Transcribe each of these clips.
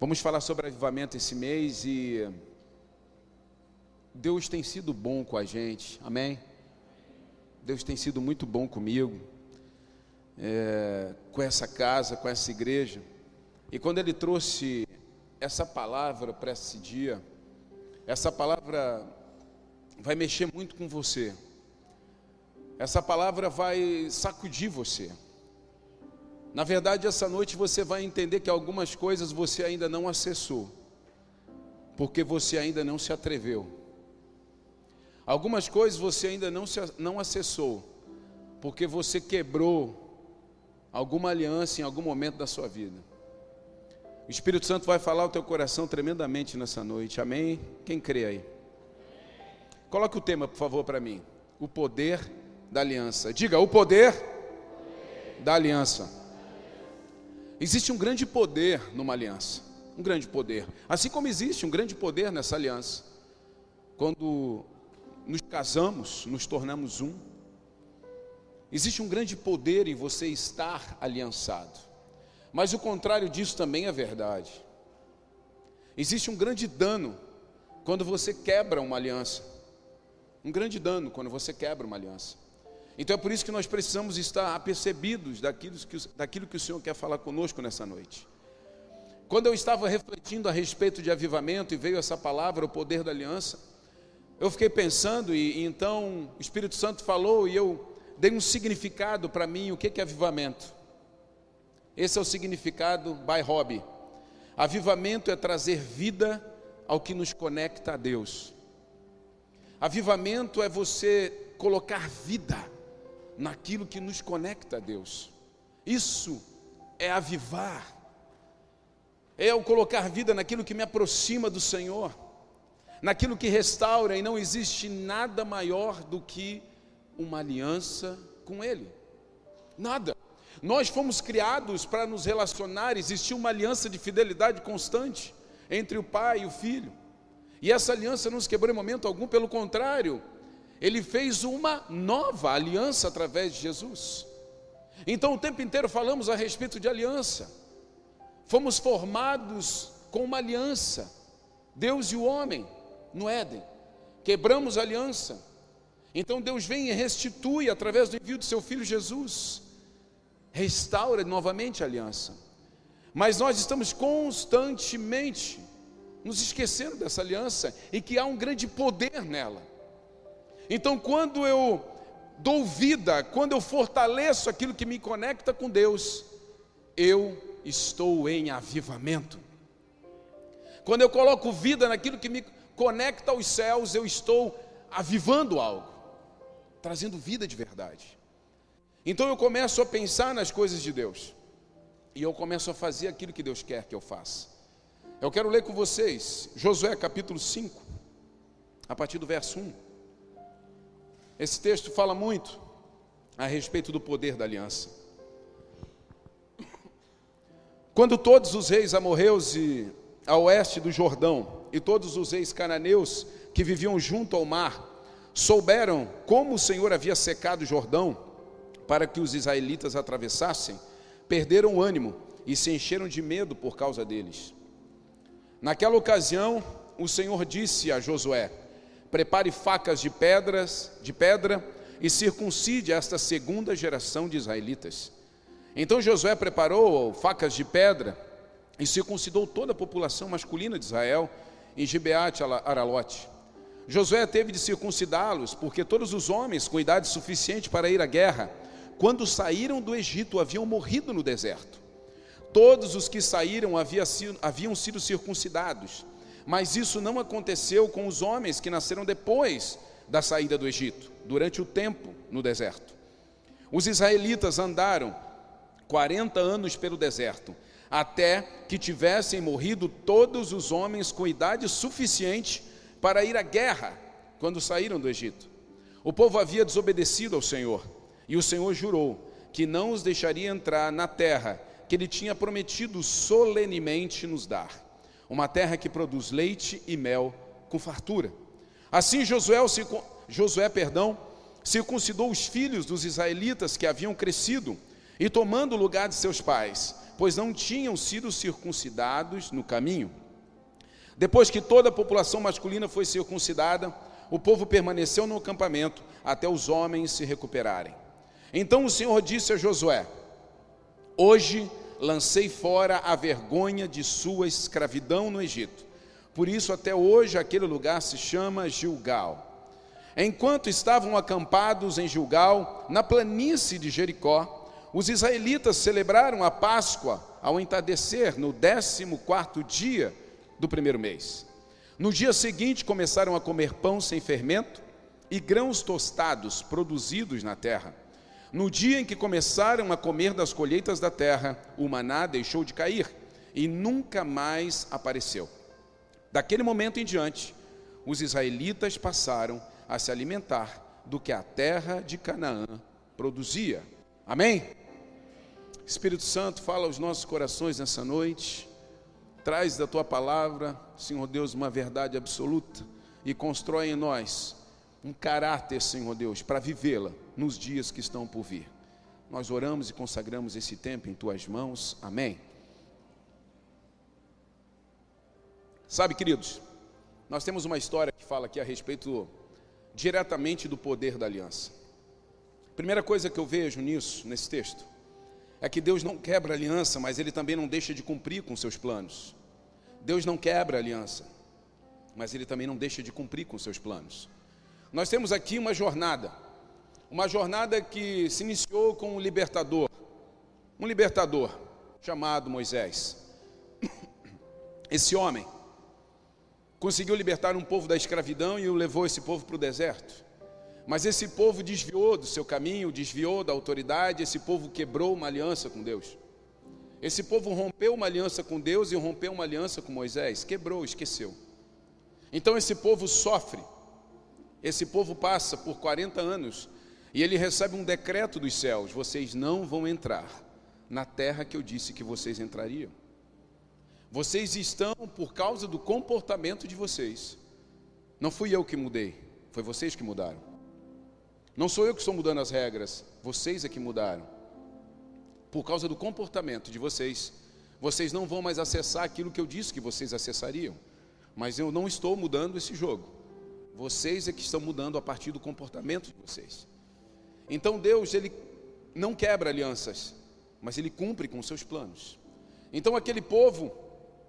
Vamos falar sobre avivamento esse mês e Deus tem sido bom com a gente, amém? Deus tem sido muito bom comigo, é, com essa casa, com essa igreja. E quando Ele trouxe essa palavra para esse dia, essa palavra vai mexer muito com você, essa palavra vai sacudir você. Na verdade, essa noite você vai entender que algumas coisas você ainda não acessou, porque você ainda não se atreveu. Algumas coisas você ainda não, se, não acessou, porque você quebrou alguma aliança em algum momento da sua vida. O Espírito Santo vai falar o teu coração tremendamente nessa noite, amém? Quem crê aí? Coloque o tema, por favor, para mim: o poder da aliança. Diga, o poder da aliança. Existe um grande poder numa aliança, um grande poder. Assim como existe um grande poder nessa aliança. Quando nos casamos, nos tornamos um. Existe um grande poder em você estar aliançado. Mas o contrário disso também é verdade. Existe um grande dano quando você quebra uma aliança. Um grande dano quando você quebra uma aliança. Então é por isso que nós precisamos estar apercebidos daquilo que, daquilo que o Senhor quer falar conosco nessa noite. Quando eu estava refletindo a respeito de avivamento e veio essa palavra, o poder da aliança, eu fiquei pensando e, e então o Espírito Santo falou e eu dei um significado para mim, o que é avivamento. Esse é o significado by hobby. Avivamento é trazer vida ao que nos conecta a Deus. Avivamento é você colocar vida naquilo que nos conecta a Deus. Isso é avivar, é o colocar vida naquilo que me aproxima do Senhor, naquilo que restaura, e não existe nada maior do que uma aliança com Ele. Nada. Nós fomos criados para nos relacionar, existia uma aliança de fidelidade constante entre o Pai e o Filho. E essa aliança não se quebrou em momento algum, pelo contrário, ele fez uma nova aliança através de Jesus. Então, o tempo inteiro falamos a respeito de aliança. Fomos formados com uma aliança, Deus e o homem, no Éden. Quebramos a aliança. Então, Deus vem e restitui através do envio do seu filho Jesus, restaura novamente a aliança. Mas nós estamos constantemente nos esquecendo dessa aliança e que há um grande poder nela. Então, quando eu dou vida, quando eu fortaleço aquilo que me conecta com Deus, eu estou em avivamento. Quando eu coloco vida naquilo que me conecta aos céus, eu estou avivando algo, trazendo vida de verdade. Então eu começo a pensar nas coisas de Deus, e eu começo a fazer aquilo que Deus quer que eu faça. Eu quero ler com vocês Josué capítulo 5, a partir do verso 1. Esse texto fala muito a respeito do poder da aliança. Quando todos os reis amorreus e a oeste do Jordão e todos os reis cananeus que viviam junto ao mar souberam como o Senhor havia secado o Jordão para que os israelitas atravessassem, perderam o ânimo e se encheram de medo por causa deles. Naquela ocasião, o Senhor disse a Josué: prepare facas de pedras, de pedra e circuncide esta segunda geração de israelitas. Então Josué preparou facas de pedra e circuncidou toda a população masculina de Israel em Gibeate Aralote. Josué teve de circuncidá-los, porque todos os homens com idade suficiente para ir à guerra, quando saíram do Egito, haviam morrido no deserto. Todos os que saíram haviam sido circuncidados, mas isso não aconteceu com os homens que nasceram depois da saída do Egito, durante o tempo no deserto. Os israelitas andaram 40 anos pelo deserto, até que tivessem morrido todos os homens com idade suficiente para ir à guerra quando saíram do Egito. O povo havia desobedecido ao Senhor, e o Senhor jurou que não os deixaria entrar na terra que ele tinha prometido solenemente nos dar uma terra que produz leite e mel com fartura. Assim Josué, Josué perdão, circuncidou os filhos dos israelitas que haviam crescido e tomando o lugar de seus pais, pois não tinham sido circuncidados no caminho. Depois que toda a população masculina foi circuncidada, o povo permaneceu no acampamento até os homens se recuperarem. Então o Senhor disse a Josué: Hoje lancei fora a vergonha de sua escravidão no Egito. Por isso, até hoje, aquele lugar se chama Gilgal. Enquanto estavam acampados em Gilgal, na planície de Jericó, os israelitas celebraram a Páscoa ao entardecer, no décimo quarto dia do primeiro mês. No dia seguinte, começaram a comer pão sem fermento e grãos tostados produzidos na terra. No dia em que começaram a comer das colheitas da terra, o maná deixou de cair e nunca mais apareceu. Daquele momento em diante, os israelitas passaram a se alimentar do que a terra de Canaã produzia. Amém? Espírito Santo, fala aos nossos corações nessa noite. Traz da tua palavra, Senhor Deus, uma verdade absoluta e constrói em nós um caráter, Senhor Deus, para vivê-la nos dias que estão por vir. Nós oramos e consagramos esse tempo em tuas mãos. Amém. Sabe, queridos, nós temos uma história que fala aqui a respeito diretamente do poder da aliança. Primeira coisa que eu vejo nisso, nesse texto, é que Deus não quebra aliança, mas Ele também não deixa de cumprir com seus planos. Deus não quebra aliança, mas Ele também não deixa de cumprir com seus planos. Nós temos aqui uma jornada, uma jornada que se iniciou com um libertador, um libertador chamado Moisés. Esse homem conseguiu libertar um povo da escravidão e o levou esse povo para o deserto. Mas esse povo desviou do seu caminho, desviou da autoridade, esse povo quebrou uma aliança com Deus. Esse povo rompeu uma aliança com Deus e rompeu uma aliança com Moisés, quebrou, esqueceu. Então esse povo sofre esse povo passa por 40 anos e ele recebe um decreto dos céus: vocês não vão entrar na terra que eu disse que vocês entrariam. Vocês estão por causa do comportamento de vocês. Não fui eu que mudei, foi vocês que mudaram. Não sou eu que estou mudando as regras, vocês é que mudaram. Por causa do comportamento de vocês, vocês não vão mais acessar aquilo que eu disse que vocês acessariam. Mas eu não estou mudando esse jogo. Vocês é que estão mudando a partir do comportamento de vocês. Então Deus, ele não quebra alianças, mas ele cumpre com seus planos. Então aquele povo,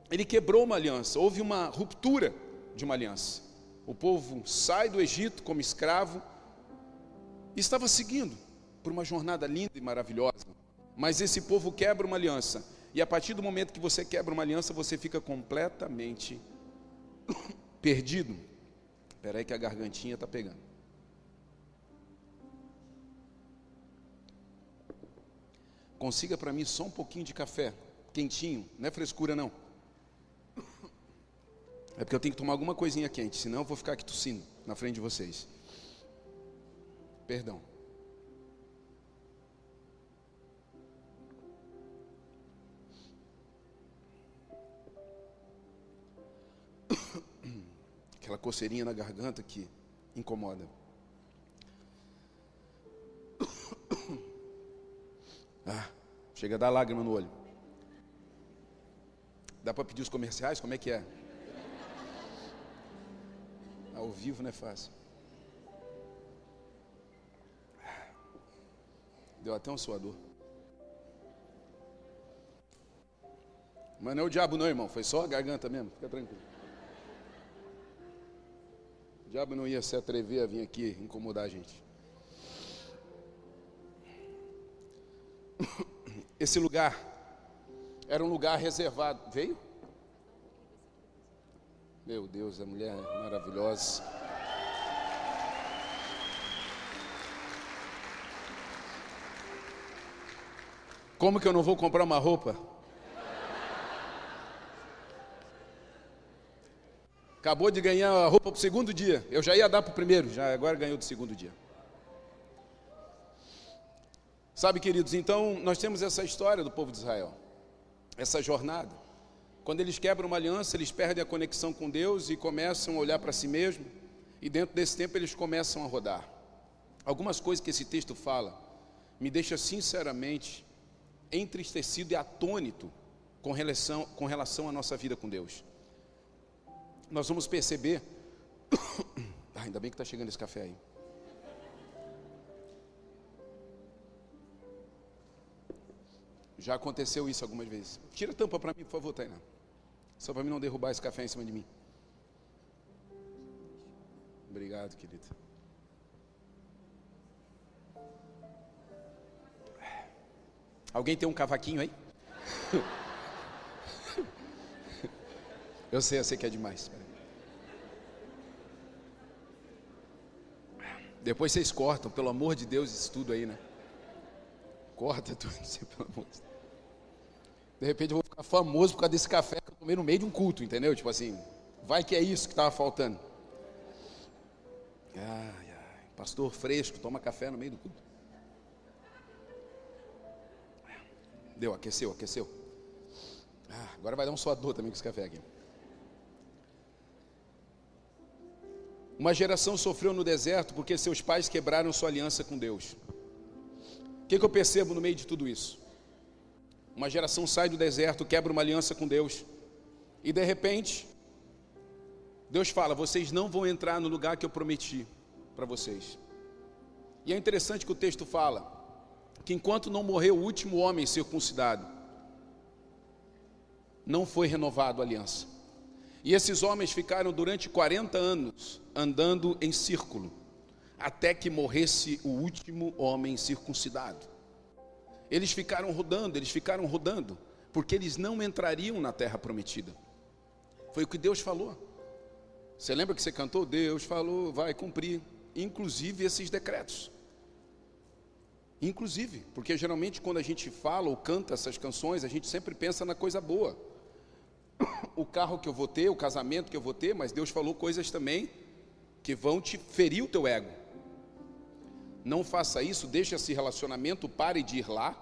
ele quebrou uma aliança, houve uma ruptura de uma aliança. O povo sai do Egito como escravo e estava seguindo por uma jornada linda e maravilhosa. Mas esse povo quebra uma aliança, e a partir do momento que você quebra uma aliança, você fica completamente perdido. Espera aí que a gargantinha está pegando. Consiga para mim só um pouquinho de café, quentinho, não é frescura não. É porque eu tenho que tomar alguma coisinha quente, senão eu vou ficar aqui tossindo na frente de vocês. Perdão. aquela coceirinha na garganta que incomoda. Ah, chega a dar lágrima no olho. Dá para pedir os comerciais? Como é que é? Ao vivo não é fácil. Deu até um suador. Mas não é o diabo não, irmão. Foi só a garganta mesmo. Fica tranquilo. O diabo não ia se atrever a vir aqui incomodar a gente. Esse lugar era um lugar reservado. Veio? Meu Deus, a mulher é maravilhosa. Como que eu não vou comprar uma roupa? Acabou de ganhar a roupa para o segundo dia. Eu já ia dar para o primeiro, já agora ganhou do segundo dia. Sabe, queridos, então nós temos essa história do povo de Israel, essa jornada. Quando eles quebram uma aliança, eles perdem a conexão com Deus e começam a olhar para si mesmo, e dentro desse tempo eles começam a rodar. Algumas coisas que esse texto fala me deixa sinceramente entristecido e atônito com relação, com relação à nossa vida com Deus. Nós vamos perceber. Ah, ainda bem que está chegando esse café aí. Já aconteceu isso algumas vezes. Tira a tampa para mim, por favor, Tainá. Só para mim não derrubar esse café em cima de mim. Obrigado, querido. Alguém tem um cavaquinho aí? Eu sei, eu sei que é demais. Depois vocês cortam, pelo amor de Deus, isso tudo aí, né? Corta tudo, pelo amor de Deus. De repente eu vou ficar famoso por causa desse café que eu tomei no meio de um culto, entendeu? Tipo assim, vai que é isso que estava faltando. Ai, ai, pastor fresco, toma café no meio do culto. Deu, aqueceu, aqueceu. Ah, agora vai dar um suador também com esse café aqui. Uma geração sofreu no deserto porque seus pais quebraram sua aliança com Deus. O que, que eu percebo no meio de tudo isso? Uma geração sai do deserto, quebra uma aliança com Deus, e de repente, Deus fala: vocês não vão entrar no lugar que eu prometi para vocês. E é interessante que o texto fala que enquanto não morreu o último homem circuncidado, não foi renovado a aliança. E esses homens ficaram durante 40 anos andando em círculo, até que morresse o último homem circuncidado. Eles ficaram rodando, eles ficaram rodando, porque eles não entrariam na terra prometida. Foi o que Deus falou. Você lembra que você cantou? Deus falou, vai cumprir, inclusive esses decretos. Inclusive, porque geralmente quando a gente fala ou canta essas canções, a gente sempre pensa na coisa boa. O carro que eu vou ter, o casamento que eu vou ter, mas Deus falou coisas também que vão te ferir o teu ego. Não faça isso, deixe esse relacionamento, pare de ir lá.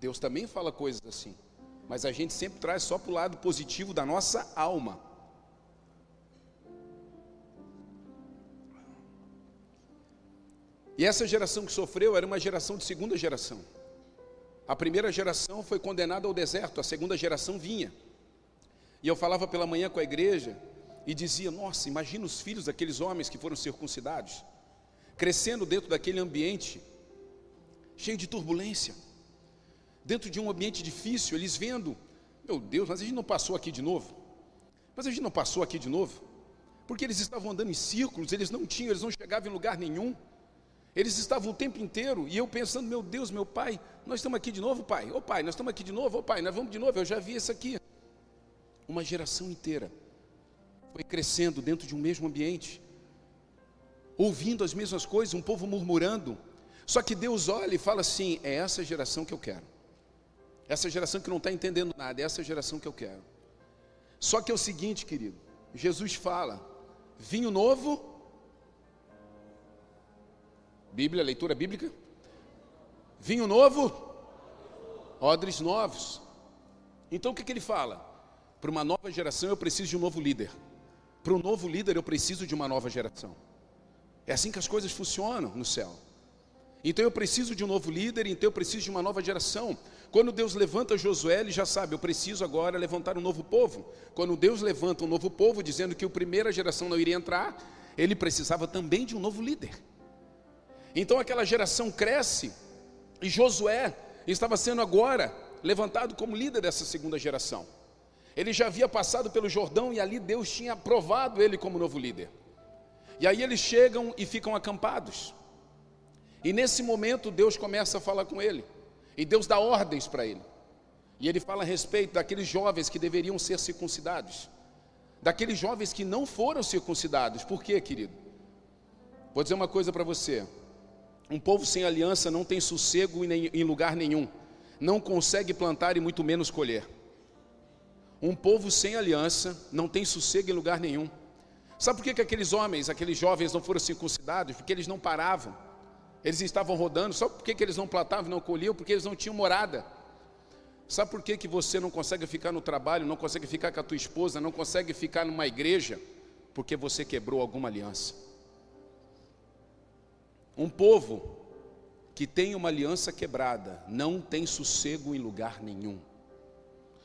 Deus também fala coisas assim. Mas a gente sempre traz só para o lado positivo da nossa alma. E essa geração que sofreu era uma geração de segunda geração. A primeira geração foi condenada ao deserto, a segunda geração vinha. E eu falava pela manhã com a igreja e dizia: Nossa, imagina os filhos daqueles homens que foram circuncidados crescendo dentro daquele ambiente cheio de turbulência, dentro de um ambiente difícil, eles vendo, meu Deus, mas a gente não passou aqui de novo. Mas a gente não passou aqui de novo, porque eles estavam andando em círculos, eles não tinham, eles não chegavam em lugar nenhum. Eles estavam o tempo inteiro, e eu pensando, meu Deus, meu pai, nós estamos aqui de novo, pai. Ô pai, nós estamos aqui de novo, ô pai, nós vamos de novo, eu já vi isso aqui. Uma geração inteira foi crescendo dentro de um mesmo ambiente ouvindo as mesmas coisas, um povo murmurando. Só que Deus olha e fala assim: é essa geração que eu quero. Essa geração que não está entendendo nada, é essa geração que eu quero. Só que é o seguinte, querido: Jesus fala, vinho novo, Bíblia, leitura bíblica, vinho novo, odres novos. Então o que, que ele fala? Para uma nova geração eu preciso de um novo líder. Para um novo líder eu preciso de uma nova geração. É assim que as coisas funcionam no céu. Então eu preciso de um novo líder, então eu preciso de uma nova geração. Quando Deus levanta Josué, ele já sabe, eu preciso agora levantar um novo povo. Quando Deus levanta um novo povo, dizendo que a primeira geração não iria entrar, ele precisava também de um novo líder. Então aquela geração cresce, e Josué estava sendo agora levantado como líder dessa segunda geração. Ele já havia passado pelo Jordão e ali Deus tinha aprovado ele como novo líder. E aí eles chegam e ficam acampados. E nesse momento Deus começa a falar com ele. E Deus dá ordens para ele. E ele fala a respeito daqueles jovens que deveriam ser circuncidados. Daqueles jovens que não foram circuncidados. Por quê, querido? Vou dizer uma coisa para você. Um povo sem aliança não tem sossego em lugar nenhum. Não consegue plantar e muito menos colher. Um povo sem aliança não tem sossego em lugar nenhum. Sabe por que, que aqueles homens, aqueles jovens não foram circuncidados? Porque eles não paravam. Eles estavam rodando. Sabe por que, que eles não plantavam não colhiam? Porque eles não tinham morada. Sabe por que, que você não consegue ficar no trabalho, não consegue ficar com a tua esposa, não consegue ficar numa igreja? Porque você quebrou alguma aliança. Um povo que tem uma aliança quebrada não tem sossego em lugar nenhum.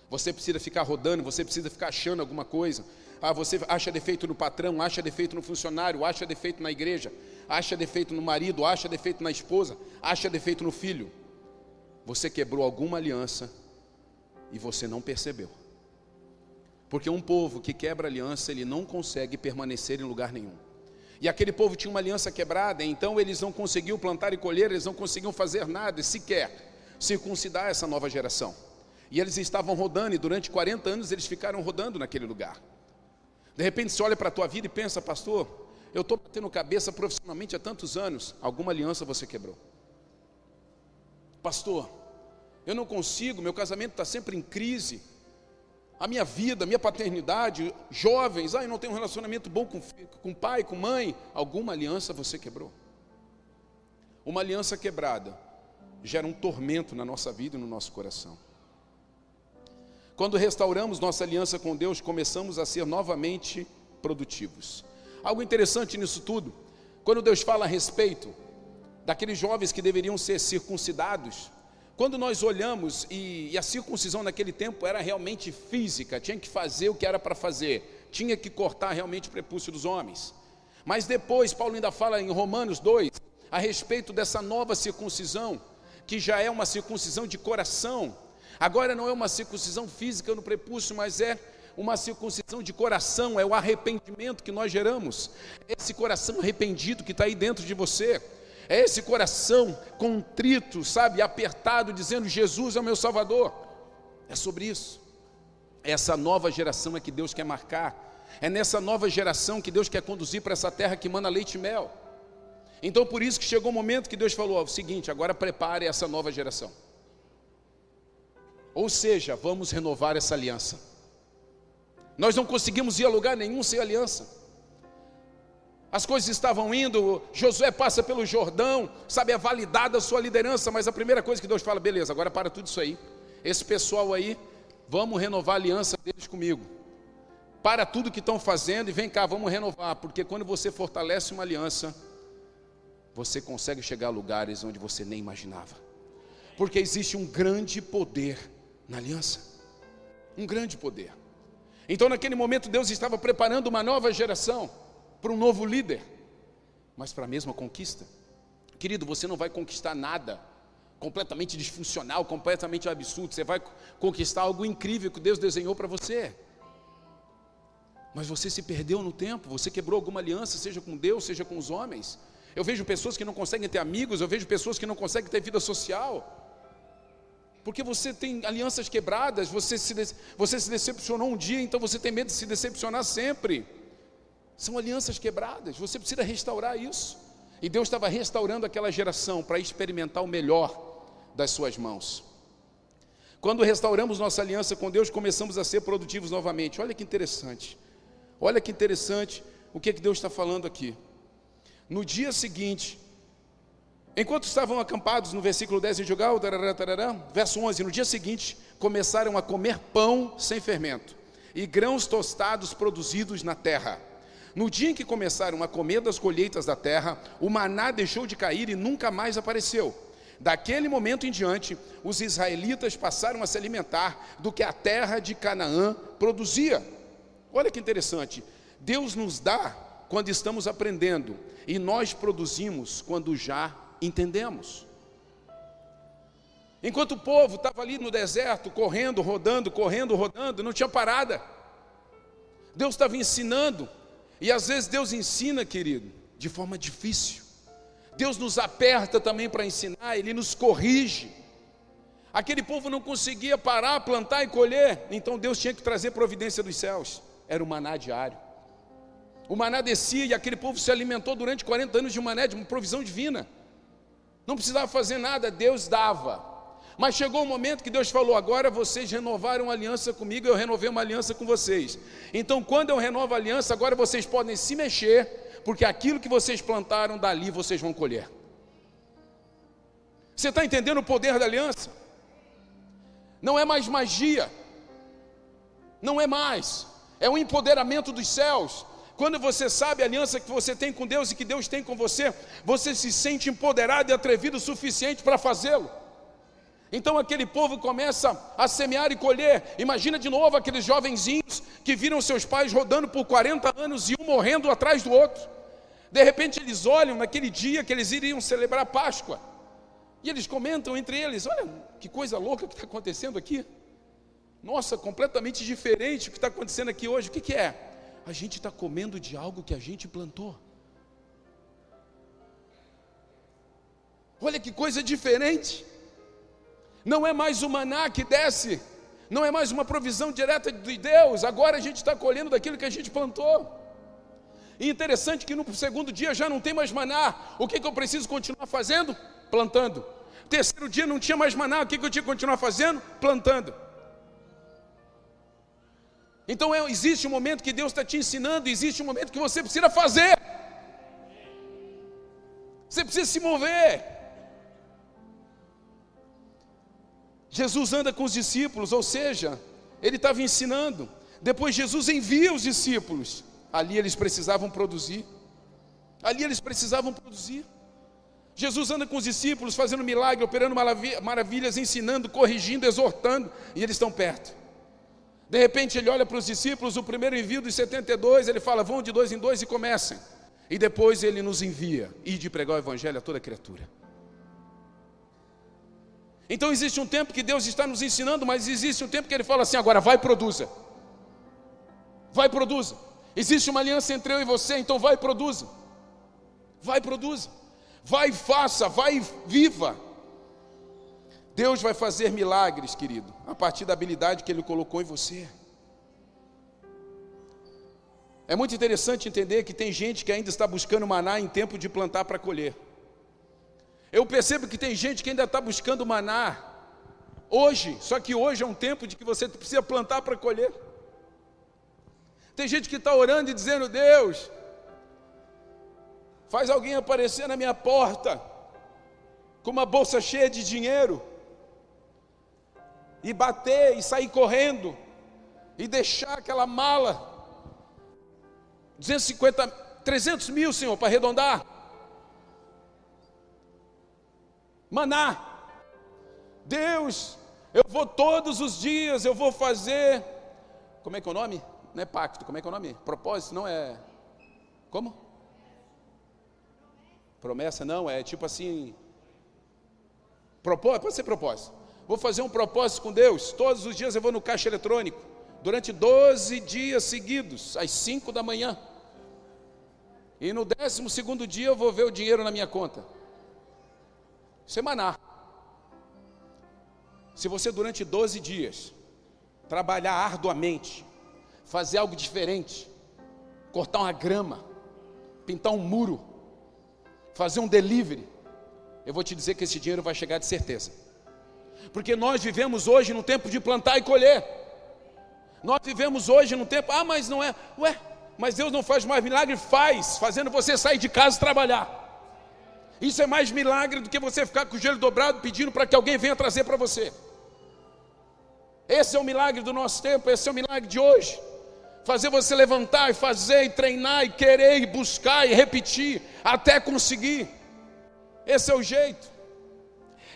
Você precisa ficar rodando, você precisa ficar achando alguma coisa. Ah, você acha defeito no patrão, acha defeito no funcionário, acha defeito na igreja, acha defeito no marido, acha defeito na esposa, acha defeito no filho. Você quebrou alguma aliança e você não percebeu. Porque um povo que quebra aliança, ele não consegue permanecer em lugar nenhum. E aquele povo tinha uma aliança quebrada, então eles não conseguiam plantar e colher, eles não conseguiam fazer nada, sequer circuncidar essa nova geração. E eles estavam rodando, e durante 40 anos eles ficaram rodando naquele lugar. De repente você olha para a tua vida e pensa, pastor, eu estou batendo cabeça profissionalmente há tantos anos, alguma aliança você quebrou. Pastor, eu não consigo, meu casamento está sempre em crise a minha vida, a minha paternidade, jovens, ah, eu não tenho um relacionamento bom com, com pai, com mãe, alguma aliança você quebrou. Uma aliança quebrada gera um tormento na nossa vida e no nosso coração. Quando restauramos nossa aliança com Deus, começamos a ser novamente produtivos. Algo interessante nisso tudo, quando Deus fala a respeito daqueles jovens que deveriam ser circuncidados, quando nós olhamos, e, e, a circuncisão naquele tempo era realmente física, tinha que fazer o que era para fazer, tinha que cortar realmente o prepúcio dos homens. Mas depois, Paulo ainda fala em Romanos 2, a respeito dessa nova circuncisão, que já é uma circuncisão de coração. Agora não é uma circuncisão física no prepúcio, mas é uma circuncisão de coração, é o arrependimento que nós geramos, esse coração arrependido que está aí dentro de você é esse coração contrito, sabe, apertado, dizendo: Jesus é o meu Salvador. É sobre isso. Essa nova geração é que Deus quer marcar. É nessa nova geração que Deus quer conduzir para essa terra que manda leite e mel. Então, por isso que chegou o momento que Deus falou: ó, o seguinte, agora prepare essa nova geração. Ou seja, vamos renovar essa aliança. Nós não conseguimos ir a lugar nenhum sem aliança as coisas estavam indo, Josué passa pelo Jordão, sabe, é validada a sua liderança, mas a primeira coisa que Deus fala, beleza, agora para tudo isso aí. Esse pessoal aí, vamos renovar a aliança deles comigo. Para tudo que estão fazendo e vem cá, vamos renovar, porque quando você fortalece uma aliança, você consegue chegar a lugares onde você nem imaginava. Porque existe um grande poder na aliança. Um grande poder. Então, naquele momento, Deus estava preparando uma nova geração para um novo líder, mas para a mesma conquista. Querido, você não vai conquistar nada completamente disfuncional, completamente absurdo. Você vai conquistar algo incrível que Deus desenhou para você. Mas você se perdeu no tempo, você quebrou alguma aliança, seja com Deus, seja com os homens. Eu vejo pessoas que não conseguem ter amigos, eu vejo pessoas que não conseguem ter vida social. Porque você tem alianças quebradas, você se, você se decepcionou um dia, então você tem medo de se decepcionar sempre. São alianças quebradas, você precisa restaurar isso. E Deus estava restaurando aquela geração para experimentar o melhor das suas mãos. Quando restauramos nossa aliança com Deus, começamos a ser produtivos novamente. Olha que interessante. Olha que interessante o que, é que Deus está falando aqui. No dia seguinte, enquanto estavam acampados no versículo 10 em Jugal, verso 11, no dia seguinte começaram a comer pão sem fermento e grãos tostados produzidos na terra no dia em que começaram a comer das colheitas da terra, o maná deixou de cair e nunca mais apareceu. Daquele momento em diante, os israelitas passaram a se alimentar do que a terra de Canaã produzia. Olha que interessante. Deus nos dá quando estamos aprendendo, e nós produzimos quando já entendemos. Enquanto o povo estava ali no deserto, correndo, rodando, correndo, rodando, não tinha parada. Deus estava ensinando, e às vezes Deus ensina, querido, de forma difícil. Deus nos aperta também para ensinar, Ele nos corrige. Aquele povo não conseguia parar, plantar e colher, então Deus tinha que trazer providência dos céus. Era o maná diário. O maná descia e aquele povo se alimentou durante 40 anos de mané, de uma provisão divina. Não precisava fazer nada, Deus dava. Mas chegou o um momento que Deus falou: agora vocês renovaram a aliança comigo, eu renovei uma aliança com vocês. Então, quando eu renovo a aliança, agora vocês podem se mexer, porque aquilo que vocês plantaram, dali vocês vão colher. Você está entendendo o poder da aliança? Não é mais magia, não é mais, é o empoderamento dos céus. Quando você sabe a aliança que você tem com Deus e que Deus tem com você, você se sente empoderado e atrevido o suficiente para fazê-lo. Então aquele povo começa a semear e colher. Imagina de novo aqueles jovenzinhos que viram seus pais rodando por 40 anos e um morrendo atrás do outro. De repente eles olham naquele dia que eles iriam celebrar a Páscoa. E eles comentam entre eles: Olha, que coisa louca que está acontecendo aqui. Nossa, completamente diferente o que está acontecendo aqui hoje. O que, que é? A gente está comendo de algo que a gente plantou. Olha que coisa diferente. Não é mais o maná que desce, não é mais uma provisão direta de Deus. Agora a gente está colhendo daquilo que a gente plantou. E interessante que no segundo dia já não tem mais maná. O que, que eu preciso continuar fazendo? Plantando. Terceiro dia não tinha mais maná. O que, que eu tinha que continuar fazendo? Plantando. Então é, existe um momento que Deus está te ensinando, existe um momento que você precisa fazer. Você precisa se mover. Jesus anda com os discípulos, ou seja, ele estava ensinando. Depois Jesus envia os discípulos. Ali eles precisavam produzir. Ali eles precisavam produzir. Jesus anda com os discípulos, fazendo milagre, operando maravilhas, ensinando, corrigindo, exortando, e eles estão perto. De repente ele olha para os discípulos, o primeiro envio dos 72, ele fala: vão de dois em dois e comecem. E depois ele nos envia, e de pregar o evangelho a toda criatura. Então existe um tempo que Deus está nos ensinando, mas existe um tempo que Ele fala assim: agora vai e produza. Vai e produza. Existe uma aliança entre eu e você, então vai e produza. Vai e produza. Vai e faça, vai e viva. Deus vai fazer milagres, querido, a partir da habilidade que Ele colocou em você. É muito interessante entender que tem gente que ainda está buscando maná em tempo de plantar para colher. Eu percebo que tem gente que ainda está buscando maná hoje, só que hoje é um tempo de que você precisa plantar para colher. Tem gente que está orando e dizendo: Deus, faz alguém aparecer na minha porta com uma bolsa cheia de dinheiro e bater e sair correndo e deixar aquela mala 250, 300 mil, Senhor, para arredondar. Maná. Deus, eu vou todos os dias, eu vou fazer. Como é que é o nome? Não é pacto, como é que é o nome? Propósito, não é. Como? Promessa, não, é tipo assim. Propósito, pode ser propósito. Vou fazer um propósito com Deus. Todos os dias eu vou no caixa eletrônico. Durante 12 dias seguidos, às 5 da manhã. E no décimo segundo dia eu vou ver o dinheiro na minha conta. Semanar. Se você durante 12 dias trabalhar arduamente, fazer algo diferente, cortar uma grama, pintar um muro, fazer um delivery, eu vou te dizer que esse dinheiro vai chegar de certeza. Porque nós vivemos hoje no tempo de plantar e colher. Nós vivemos hoje no tempo, ah, mas não é, ué, mas Deus não faz mais milagre? Faz, fazendo você sair de casa e trabalhar. Isso é mais milagre do que você ficar com o joelho dobrado pedindo para que alguém venha trazer para você. Esse é o milagre do nosso tempo, esse é o milagre de hoje fazer você levantar e fazer, e treinar, e querer, e buscar, e repetir, até conseguir. Esse é o jeito.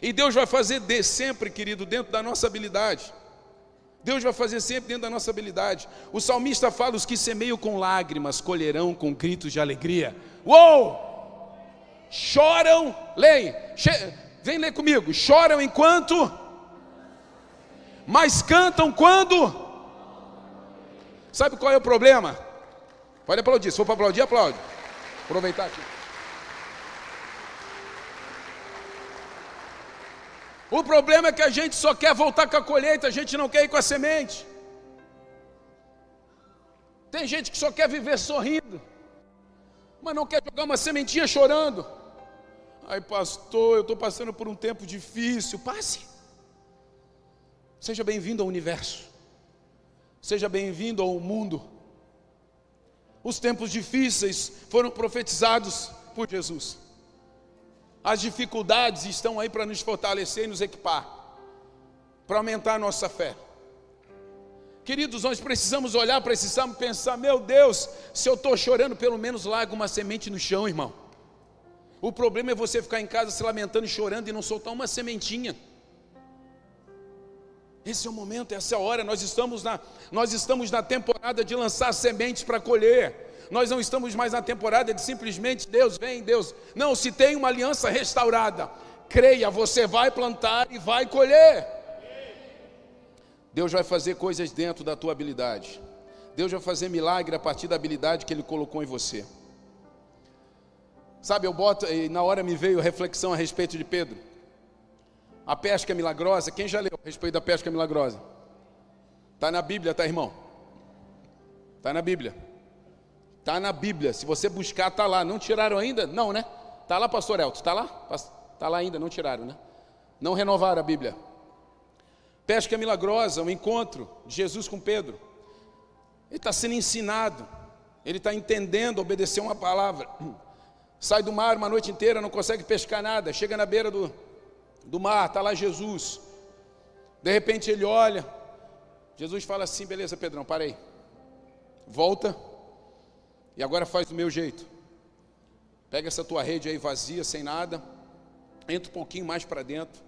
E Deus vai fazer de sempre, querido, dentro da nossa habilidade. Deus vai fazer sempre dentro da nossa habilidade. O salmista fala: os que semeiam com lágrimas colherão com gritos de alegria. Uou! Choram, leem, vem ler comigo. Choram enquanto, mas cantam quando Sabe qual é o problema? Pode aplaudir. Se for para aplaudir, aplaude. Aproveitar aqui. O problema é que a gente só quer voltar com a colheita, a gente não quer ir com a semente. Tem gente que só quer viver sorrindo, mas não quer jogar uma sementinha chorando. Ai, pastor, eu estou passando por um tempo difícil. Passe. Seja bem-vindo ao universo. Seja bem-vindo ao mundo. Os tempos difíceis foram profetizados por Jesus. As dificuldades estão aí para nos fortalecer e nos equipar, para aumentar a nossa fé. Queridos, nós precisamos olhar, precisamos pensar: meu Deus, se eu estou chorando, pelo menos larga uma semente no chão, irmão. O problema é você ficar em casa se lamentando e chorando e não soltar uma sementinha. Esse é o momento, essa é a hora. Nós estamos na, nós estamos na temporada de lançar sementes para colher. Nós não estamos mais na temporada de simplesmente Deus vem, Deus. Não, se tem uma aliança restaurada, creia, você vai plantar e vai colher. Deus vai fazer coisas dentro da tua habilidade. Deus vai fazer milagre a partir da habilidade que Ele colocou em você. Sabe, eu boto, e na hora me veio reflexão a respeito de Pedro. A pesca milagrosa, quem já leu a respeito da pesca milagrosa? Está na Bíblia, tá, irmão? Está na Bíblia. Está na Bíblia. Se você buscar, está lá. Não tiraram ainda? Não, né? Está lá, pastor Elton? Está lá? Está lá ainda, não tiraram, né? Não renovaram a Bíblia. Pesca milagrosa, um encontro de Jesus com Pedro. Ele está sendo ensinado, ele está entendendo, obedecer uma palavra. Sai do mar uma noite inteira, não consegue pescar nada. Chega na beira do, do mar, está lá Jesus. De repente ele olha, Jesus fala assim: beleza, Pedrão, parei. Volta, e agora faz do meu jeito. Pega essa tua rede aí vazia, sem nada, entra um pouquinho mais para dentro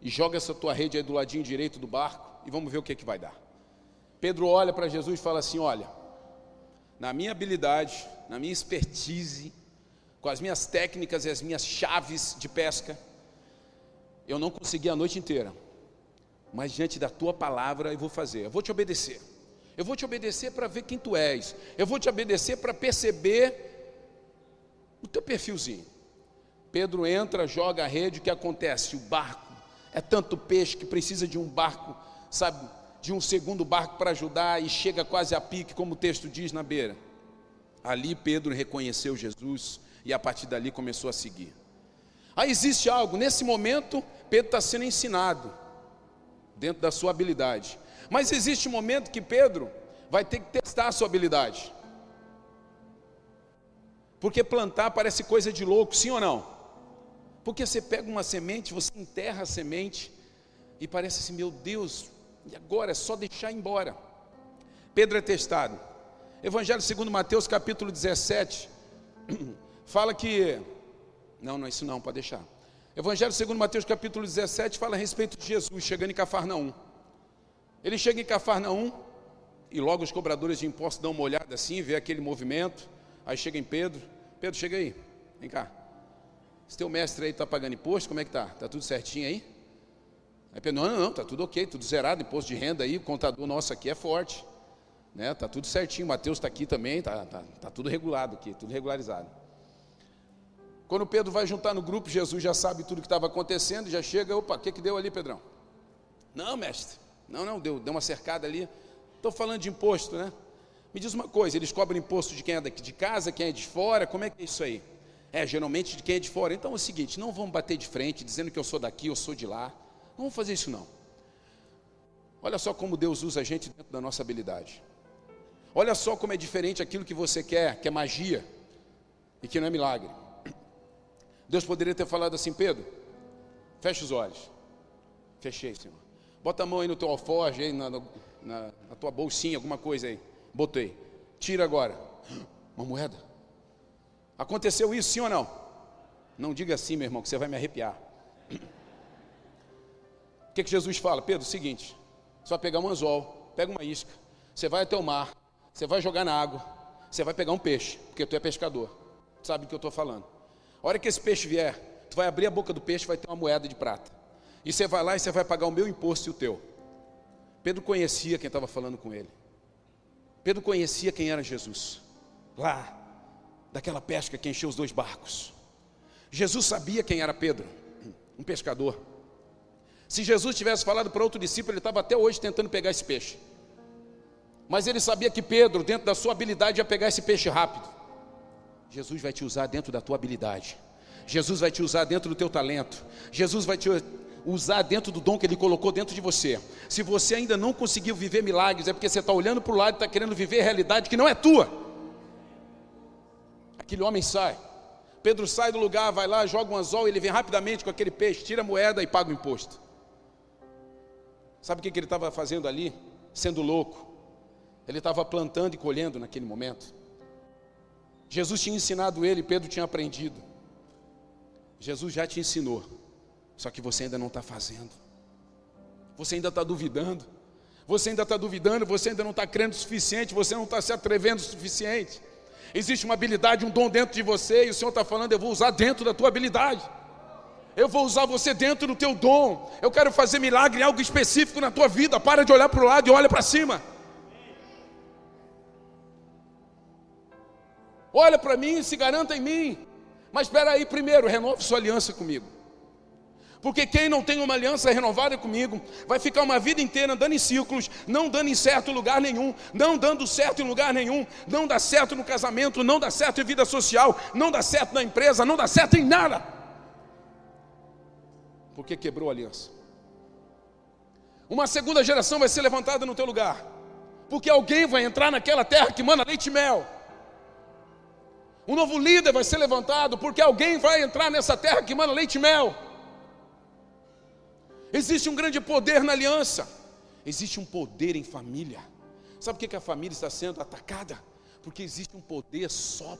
e joga essa tua rede aí do ladinho direito do barco e vamos ver o que, que vai dar. Pedro olha para Jesus e fala assim: Olha, na minha habilidade, na minha expertise, com as minhas técnicas e as minhas chaves de pesca, eu não consegui a noite inteira, mas diante da tua palavra eu vou fazer, eu vou te obedecer. Eu vou te obedecer para ver quem tu és. Eu vou te obedecer para perceber o teu perfilzinho. Pedro entra, joga a rede, o que acontece? O barco é tanto peixe que precisa de um barco, sabe, de um segundo barco para ajudar e chega quase a pique, como o texto diz na beira. Ali Pedro reconheceu Jesus e a partir dali começou a seguir. Aí existe algo, nesse momento, Pedro está sendo ensinado, dentro da sua habilidade. Mas existe um momento que Pedro vai ter que testar a sua habilidade. Porque plantar parece coisa de louco, sim ou não? Porque você pega uma semente, você enterra a semente e parece assim, meu Deus, e agora é só deixar embora. Pedro é testado. Evangelho segundo Mateus capítulo 17 fala que não, não é isso não, pode deixar. Evangelho segundo Mateus capítulo 17 fala a respeito de Jesus chegando em Cafarnaum. Ele chega em Cafarnaum e logo os cobradores de impostos dão uma olhada assim, vê aquele movimento. Aí chega em Pedro, Pedro chega aí, vem cá. Se teu mestre aí está pagando imposto, como é que está? Está tudo certinho aí? Aí Pedro, não, não, não, está tudo ok, tudo zerado, imposto de renda aí, o contador nosso aqui é forte. Né? Tá tudo certinho, Mateus está aqui também, está tá, tá tudo regulado aqui, tudo regularizado. Quando Pedro vai juntar no grupo, Jesus já sabe tudo que estava acontecendo, já chega, opa, o que, que deu ali, Pedrão? Não, mestre, não, não, deu, deu uma cercada ali. Estou falando de imposto, né? Me diz uma coisa, eles cobram imposto de quem é daqui de casa, quem é de fora, como é que é isso aí? É, geralmente de quem é de fora. Então é o seguinte: não vamos bater de frente dizendo que eu sou daqui, eu sou de lá. Não vamos fazer isso não. Olha só como Deus usa a gente dentro da nossa habilidade. Olha só como é diferente aquilo que você quer, que é magia e que não é milagre. Deus poderia ter falado assim, Pedro, fecha os olhos. Fechei, Senhor. Bota a mão aí no teu alforje, aí na, na, na tua bolsinha, alguma coisa aí. Botei. Tira agora. Uma moeda. Aconteceu isso, sim ou não? Não diga assim, meu irmão, que você vai me arrepiar. O que, que Jesus fala? Pedro, seguinte: você vai pegar um anzol, pega uma isca, você vai até o mar, você vai jogar na água, você vai pegar um peixe, porque tu é pescador, tu sabe o que eu estou falando. A hora que esse peixe vier, tu vai abrir a boca do peixe, vai ter uma moeda de prata. E você vai lá e você vai pagar o meu imposto e o teu. Pedro conhecia quem estava falando com ele. Pedro conhecia quem era Jesus. Lá, daquela pesca que encheu os dois barcos. Jesus sabia quem era Pedro, um pescador. Se Jesus tivesse falado para outro discípulo, ele estava até hoje tentando pegar esse peixe. Mas ele sabia que Pedro, dentro da sua habilidade, ia pegar esse peixe rápido. Jesus vai te usar dentro da tua habilidade. Jesus vai te usar dentro do teu talento. Jesus vai te usar dentro do dom que Ele colocou dentro de você. Se você ainda não conseguiu viver milagres, é porque você está olhando para o lado e está querendo viver a realidade que não é tua. Aquele homem sai. Pedro sai do lugar, vai lá, joga um anzol, ele vem rapidamente com aquele peixe, tira a moeda e paga o imposto. Sabe o que, que ele estava fazendo ali? Sendo louco. Ele estava plantando e colhendo naquele momento. Jesus tinha ensinado ele, Pedro tinha aprendido. Jesus já te ensinou, só que você ainda não está fazendo. Você ainda está duvidando. Você ainda está duvidando, você ainda não está crendo o suficiente, você não está se atrevendo o suficiente. Existe uma habilidade, um dom dentro de você, e o Senhor está falando, eu vou usar dentro da tua habilidade. Eu vou usar você dentro do teu dom. Eu quero fazer milagre em algo específico na tua vida. Para de olhar para o lado e olha para cima. Olha para mim, se garanta em mim. Mas espera aí, primeiro, renove sua aliança comigo. Porque quem não tem uma aliança renovada comigo, vai ficar uma vida inteira andando em círculos, não dando em certo lugar nenhum, não dando certo em lugar nenhum, não dá certo no casamento, não dá certo em vida social, não dá certo na empresa, não dá certo em nada. Porque quebrou a aliança. Uma segunda geração vai ser levantada no teu lugar. Porque alguém vai entrar naquela terra que manda leite e mel. Um novo líder vai ser levantado, porque alguém vai entrar nessa terra que manda leite e mel. Existe um grande poder na aliança. Existe um poder em família. Sabe por que a família está sendo atacada? Porque existe um poder só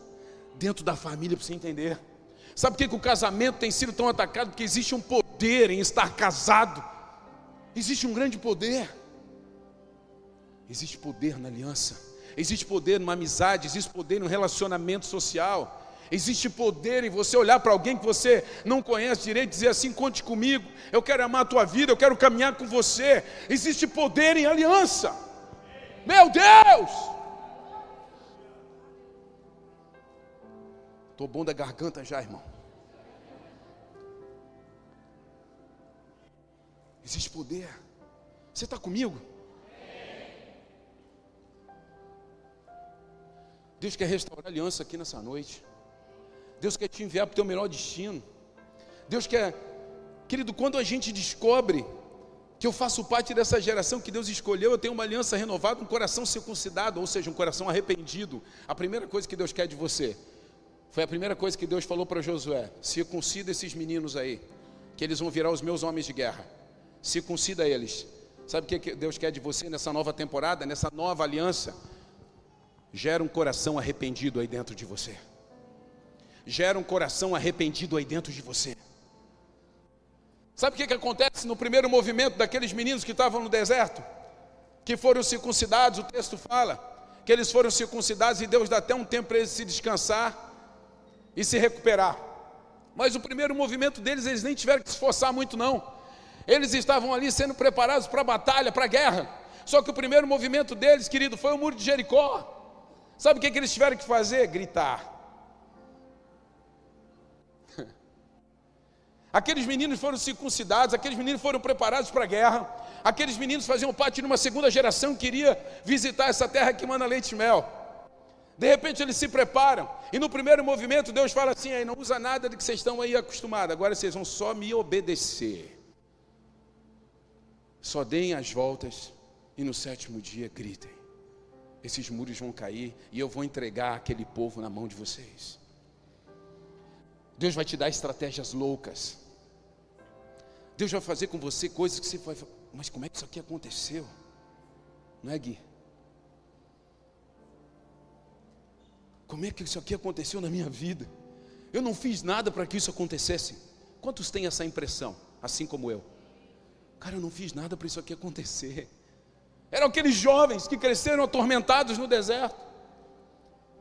dentro da família, para você entender. Sabe por que o casamento tem sido tão atacado? Porque existe um poder em estar casado. Existe um grande poder. Existe poder na aliança. Existe poder numa amizade. Existe poder no relacionamento social. Existe poder em você olhar para alguém que você não conhece direito e dizer assim: conte comigo, eu quero amar a tua vida, eu quero caminhar com você. Existe poder em aliança. Meu Deus! Estou bom da garganta já, irmão. Existe poder. Você está comigo? Deus quer restaurar a aliança aqui nessa noite. Deus quer te enviar para o teu melhor destino. Deus quer, querido, quando a gente descobre que eu faço parte dessa geração que Deus escolheu, eu tenho uma aliança renovada, um coração circuncidado, ou seja, um coração arrependido. A primeira coisa que Deus quer de você foi a primeira coisa que Deus falou para Josué: circuncida esses meninos aí, que eles vão virar os meus homens de guerra. Circuncida eles. Sabe o que Deus quer de você nessa nova temporada, nessa nova aliança? Gera um coração arrependido aí dentro de você gera um coração arrependido aí dentro de você. Sabe o que, que acontece no primeiro movimento daqueles meninos que estavam no deserto? Que foram circuncidados, o texto fala que eles foram circuncidados e Deus dá até um tempo para eles se descansar e se recuperar. Mas o primeiro movimento deles, eles nem tiveram que se esforçar muito, não. Eles estavam ali sendo preparados para a batalha, para a guerra. Só que o primeiro movimento deles, querido, foi o muro de Jericó. Sabe o que, que eles tiveram que fazer? Gritar. Aqueles meninos foram circuncidados, aqueles meninos foram preparados para a guerra, aqueles meninos faziam parte de uma segunda geração que iria visitar essa terra que manda leite e mel. De repente eles se preparam, e no primeiro movimento Deus fala assim: aí, não usa nada de que vocês estão aí acostumados, agora vocês vão só me obedecer. Só deem as voltas e no sétimo dia gritem. Esses muros vão cair e eu vou entregar aquele povo na mão de vocês. Deus vai te dar estratégias loucas. Deus vai fazer com você coisas que você vai mas como é que isso aqui aconteceu? Não é, Gui? Como é que isso aqui aconteceu na minha vida? Eu não fiz nada para que isso acontecesse. Quantos têm essa impressão, assim como eu? Cara, eu não fiz nada para isso aqui acontecer. Eram aqueles jovens que cresceram atormentados no deserto.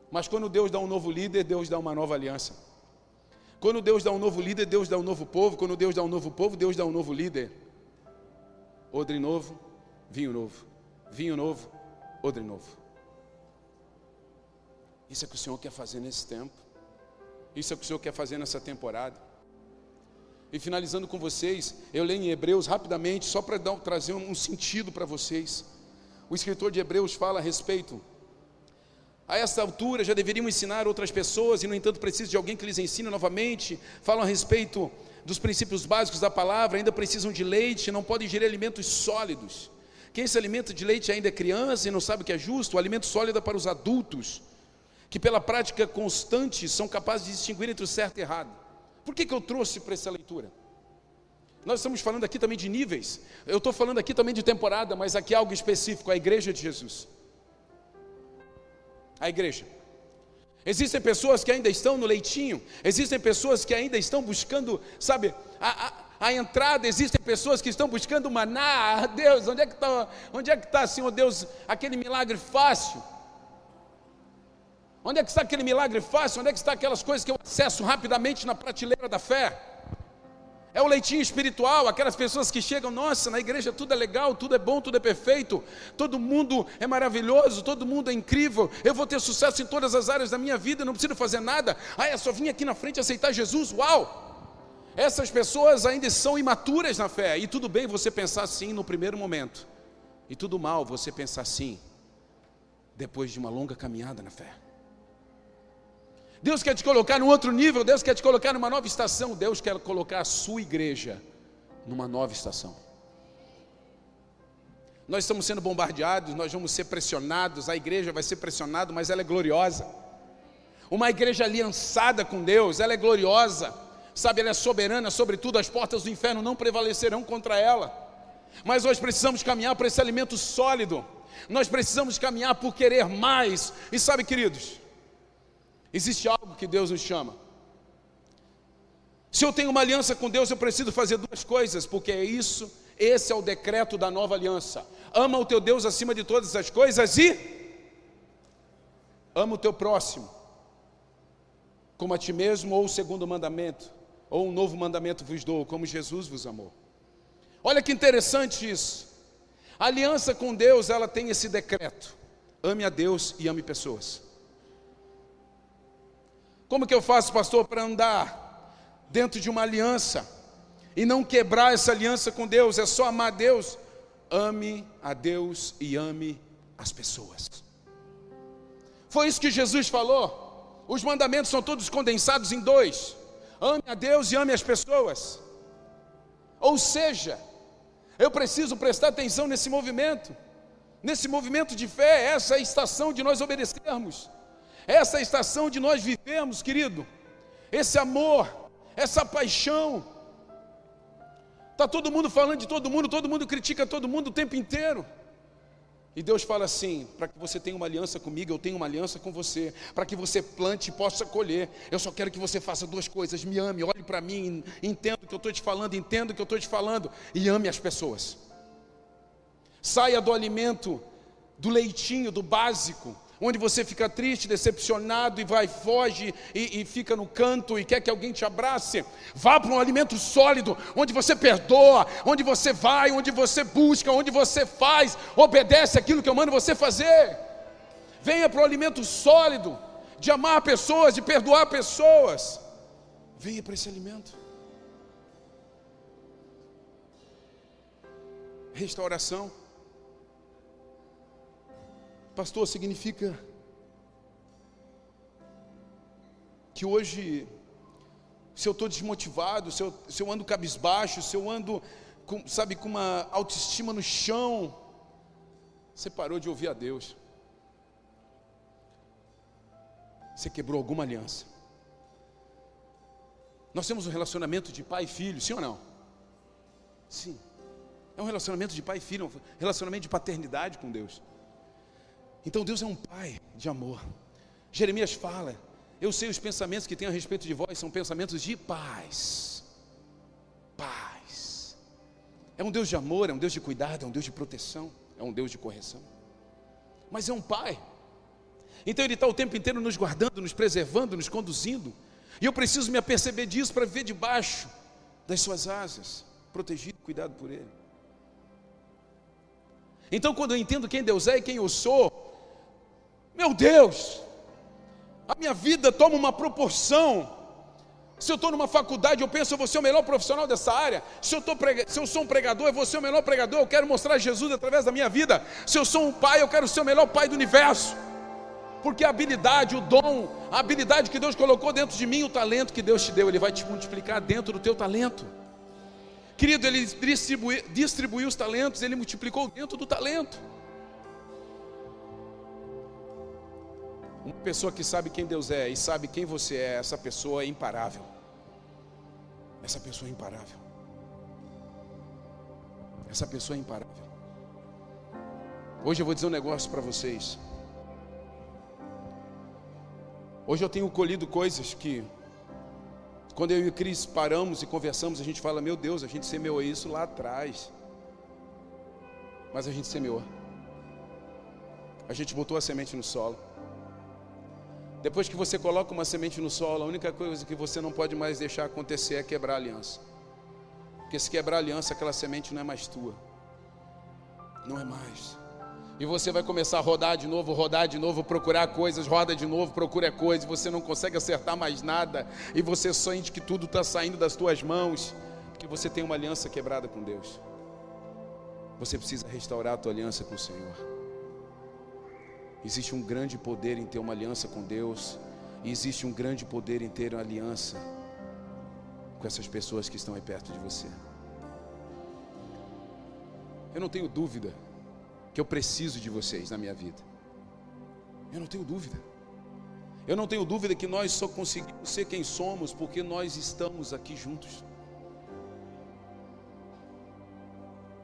Mas quando Deus dá um novo líder, Deus dá uma nova aliança. Quando Deus dá um novo líder, Deus dá um novo povo. Quando Deus dá um novo povo, Deus dá um novo líder. Odre novo, vinho novo. Vinho novo, odre novo. Isso é o que o Senhor quer fazer nesse tempo. Isso é o que o Senhor quer fazer nessa temporada. E finalizando com vocês, eu leio em Hebreus rapidamente, só para trazer um sentido para vocês. O escritor de Hebreus fala a respeito a essa altura já deveriam ensinar outras pessoas e, no entanto, precisam de alguém que lhes ensine novamente. Falam a respeito dos princípios básicos da palavra, ainda precisam de leite, não podem ingerir alimentos sólidos. Quem se alimenta de leite ainda é criança e não sabe o que é justo, o alimento sólido é para os adultos, que pela prática constante são capazes de distinguir entre o certo e o errado. Por que, que eu trouxe para essa leitura? Nós estamos falando aqui também de níveis, eu estou falando aqui também de temporada, mas aqui é algo específico, a igreja de Jesus. A igreja. Existem pessoas que ainda estão no leitinho, existem pessoas que ainda estão buscando, sabe, a, a, a entrada, existem pessoas que estão buscando maná, ah, Deus, onde é que está, onde é que está, Senhor Deus, aquele milagre fácil? Onde é que está aquele milagre fácil? Onde é que está aquelas coisas que eu acesso rapidamente na prateleira da fé? É o leitinho espiritual, aquelas pessoas que chegam, nossa, na igreja tudo é legal, tudo é bom, tudo é perfeito, todo mundo é maravilhoso, todo mundo é incrível, eu vou ter sucesso em todas as áreas da minha vida, não preciso fazer nada. Ah, é só vim aqui na frente aceitar Jesus, uau! Essas pessoas ainda são imaturas na fé, e tudo bem você pensar assim no primeiro momento, e tudo mal você pensar assim depois de uma longa caminhada na fé. Deus quer te colocar num outro nível, Deus quer te colocar numa nova estação, Deus quer colocar a sua igreja numa nova estação. Nós estamos sendo bombardeados, nós vamos ser pressionados, a igreja vai ser pressionada, mas ela é gloriosa. Uma igreja aliançada com Deus, ela é gloriosa, sabe, ela é soberana, sobretudo as portas do inferno não prevalecerão contra ela. Mas nós precisamos caminhar para esse alimento sólido, nós precisamos caminhar por querer mais, e sabe, queridos, Existe algo que Deus nos chama. Se eu tenho uma aliança com Deus, eu preciso fazer duas coisas, porque é isso, esse é o decreto da nova aliança. Ama o teu Deus acima de todas as coisas e ama o teu próximo, como a ti mesmo, ou o segundo mandamento, ou um novo mandamento vos dou, como Jesus vos amou. Olha que interessante isso. A aliança com Deus, ela tem esse decreto: ame a Deus e ame pessoas. Como que eu faço, pastor, para andar dentro de uma aliança e não quebrar essa aliança com Deus? É só amar Deus. Ame a Deus e ame as pessoas. Foi isso que Jesus falou. Os mandamentos são todos condensados em dois: ame a Deus e ame as pessoas. Ou seja, eu preciso prestar atenção nesse movimento, nesse movimento de fé, essa é a estação de nós obedecermos. Essa estação de nós vivemos, querido, esse amor, essa paixão. Está todo mundo falando de todo mundo, todo mundo critica todo mundo o tempo inteiro. E Deus fala assim: para que você tenha uma aliança comigo, eu tenho uma aliança com você. Para que você plante e possa colher. Eu só quero que você faça duas coisas: me ame, olhe para mim, entenda o que eu estou te falando, entenda o que eu estou te falando, e ame as pessoas. Saia do alimento, do leitinho, do básico, onde você fica triste, decepcionado e vai, foge e, e, fica no canto e quer que alguém te abrace. Vá para um alimento sólido, onde você perdoa, onde você vai, onde você busca, onde você faz, obedece aquilo que eu mando você fazer. Venha para o alimento sólido, de amar pessoas, de perdoar pessoas. Venha para esse alimento. Restauração. Pastor, significa que hoje, se eu estou desmotivado, se eu, se eu ando cabisbaixo, se eu ando, com, sabe, com uma autoestima no chão, você parou de ouvir a Deus. Você quebrou alguma aliança. Nós temos um relacionamento de pai e filho, sim ou não? Sim. É um relacionamento de pai e filho, um relacionamento de paternidade com Deus. Então Deus é um pai de amor. Jeremias fala: Eu sei os pensamentos que tenho a respeito de vós, são pensamentos de paz. Paz. É um Deus de amor, é um Deus de cuidado, é um Deus de proteção, é um Deus de correção. Mas é um pai. Então Ele está o tempo inteiro nos guardando, nos preservando, nos conduzindo. E eu preciso me aperceber disso para ver debaixo das suas asas, protegido, cuidado por Ele. Então, quando eu entendo quem Deus é e quem eu sou, meu Deus, a minha vida toma uma proporção. Se eu estou numa faculdade, eu penso, vou ser o melhor profissional dessa área. Se eu, prega... Se eu sou um pregador, vou ser o melhor pregador. Eu quero mostrar Jesus através da minha vida. Se eu sou um pai, eu quero ser o melhor pai do universo. Porque a habilidade, o dom, a habilidade que Deus colocou dentro de mim, o talento que Deus te deu, Ele vai te multiplicar dentro do teu talento. Querido, Ele distribuiu, distribuiu os talentos, Ele multiplicou dentro do talento. Uma pessoa que sabe quem Deus é e sabe quem você é, essa pessoa é imparável. Essa pessoa é imparável. Essa pessoa é imparável. Hoje eu vou dizer um negócio para vocês. Hoje eu tenho colhido coisas que, quando eu e o Cris paramos e conversamos, a gente fala: Meu Deus, a gente semeou isso lá atrás. Mas a gente semeou. A gente botou a semente no solo. Depois que você coloca uma semente no solo, a única coisa que você não pode mais deixar acontecer é quebrar a aliança. Porque se quebrar a aliança, aquela semente não é mais tua. Não é mais. E você vai começar a rodar de novo, rodar de novo, procurar coisas, roda de novo, procura coisas, você não consegue acertar mais nada, e você sente que tudo está saindo das tuas mãos, porque você tem uma aliança quebrada com Deus. Você precisa restaurar a tua aliança com o Senhor. Existe um grande poder em ter uma aliança com Deus, e existe um grande poder em ter uma aliança com essas pessoas que estão aí perto de você. Eu não tenho dúvida que eu preciso de vocês na minha vida. Eu não tenho dúvida. Eu não tenho dúvida que nós só conseguimos ser quem somos porque nós estamos aqui juntos.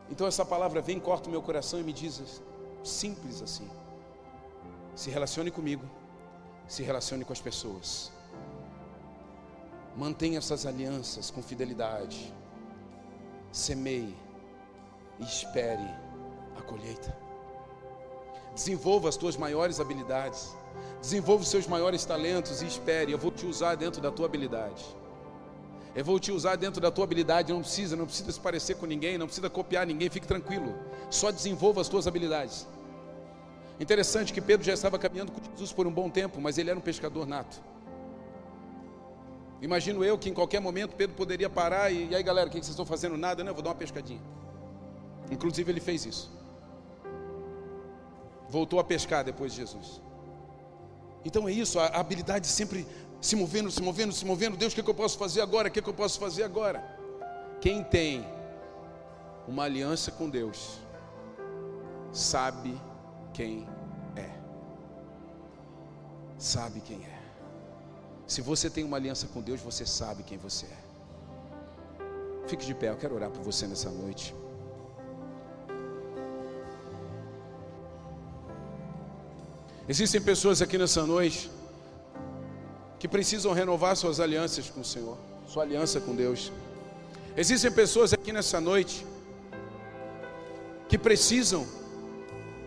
Então essa palavra vem, corta o meu coração e me diz simples assim. Se relacione comigo, se relacione com as pessoas. Mantenha essas alianças com fidelidade. Semeie e espere a colheita. Desenvolva as tuas maiores habilidades. Desenvolva os seus maiores talentos e espere. Eu vou te usar dentro da tua habilidade. Eu vou te usar dentro da tua habilidade. Não precisa, não precisa se parecer com ninguém, não precisa copiar ninguém. Fique tranquilo. Só desenvolva as tuas habilidades. Interessante que Pedro já estava caminhando com Jesus por um bom tempo, mas ele era um pescador nato. Imagino eu que em qualquer momento Pedro poderia parar e, e aí galera, o que vocês estão fazendo? Nada, né? Eu vou dar uma pescadinha. Inclusive ele fez isso. Voltou a pescar depois de Jesus. Então é isso, a habilidade sempre se movendo, se movendo, se movendo. Deus, o que, é que eu posso fazer agora? O que, é que eu posso fazer agora? Quem tem uma aliança com Deus, sabe quem. Sabe quem é. Se você tem uma aliança com Deus, você sabe quem você é. Fique de pé, eu quero orar por você nessa noite. Existem pessoas aqui nessa noite que precisam renovar suas alianças com o Senhor, sua aliança com Deus. Existem pessoas aqui nessa noite que precisam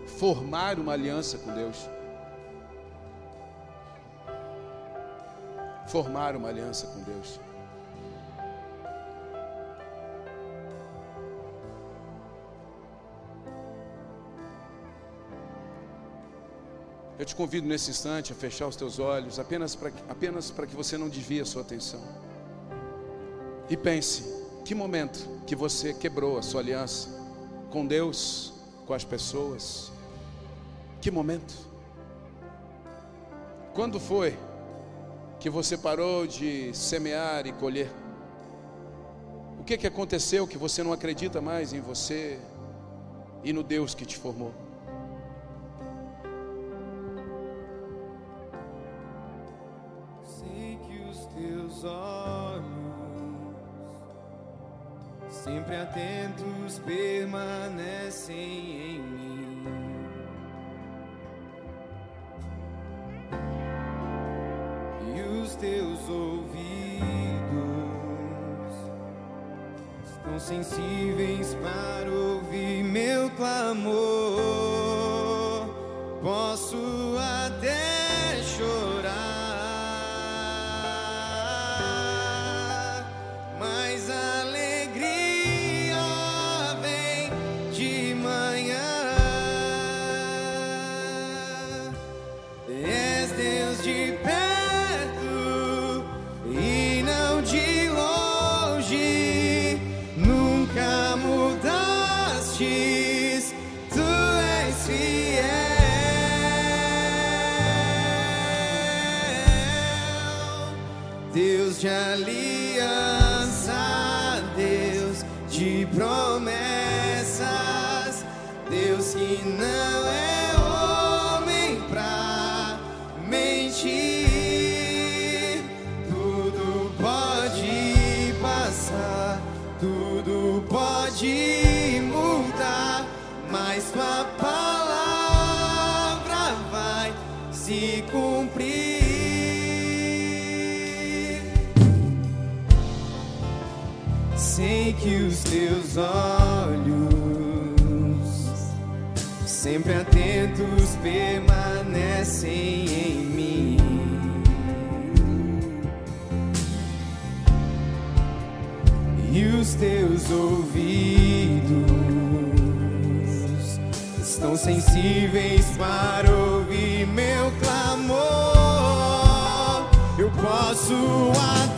formar uma aliança com Deus. Formar uma aliança com Deus. Eu te convido nesse instante a fechar os teus olhos, apenas para apenas que você não desvie a sua atenção. E pense, que momento que você quebrou a sua aliança com Deus, com as pessoas, que momento? Quando foi que você parou de semear e colher? O que, que aconteceu que você não acredita mais em você e no Deus que te formou? Sei que os teus olhos, sempre atentos, permanecem em mim. Estão sensíveis para ouvir meu clamor. Posso teus olhos, sempre atentos, permanecem em mim. E os teus ouvidos estão sensíveis para ouvir meu clamor. Eu posso até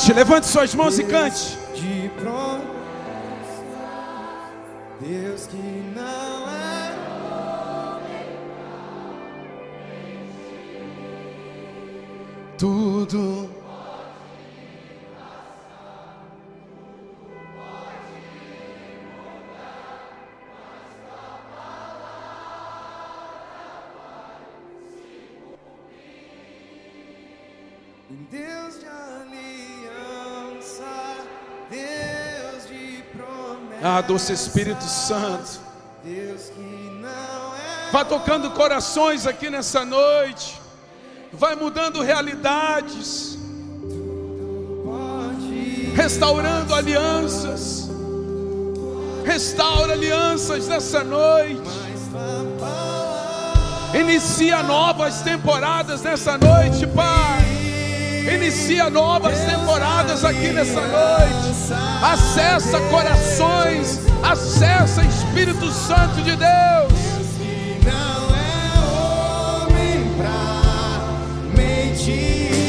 Cante, levante suas mãos e cante. De promessas, Deus que não é Tudo. Deus de aliança, Ah, doce Espírito Santo. É Vá tocando corações aqui nessa noite. Vai mudando realidades. Restaurando alianças. Restaura alianças nessa noite. Inicia novas temporadas nessa noite, Pai. Inicia novas temporadas aqui nessa noite. Acessa corações. Acessa Espírito Santo de Deus. não é homem pra mentir.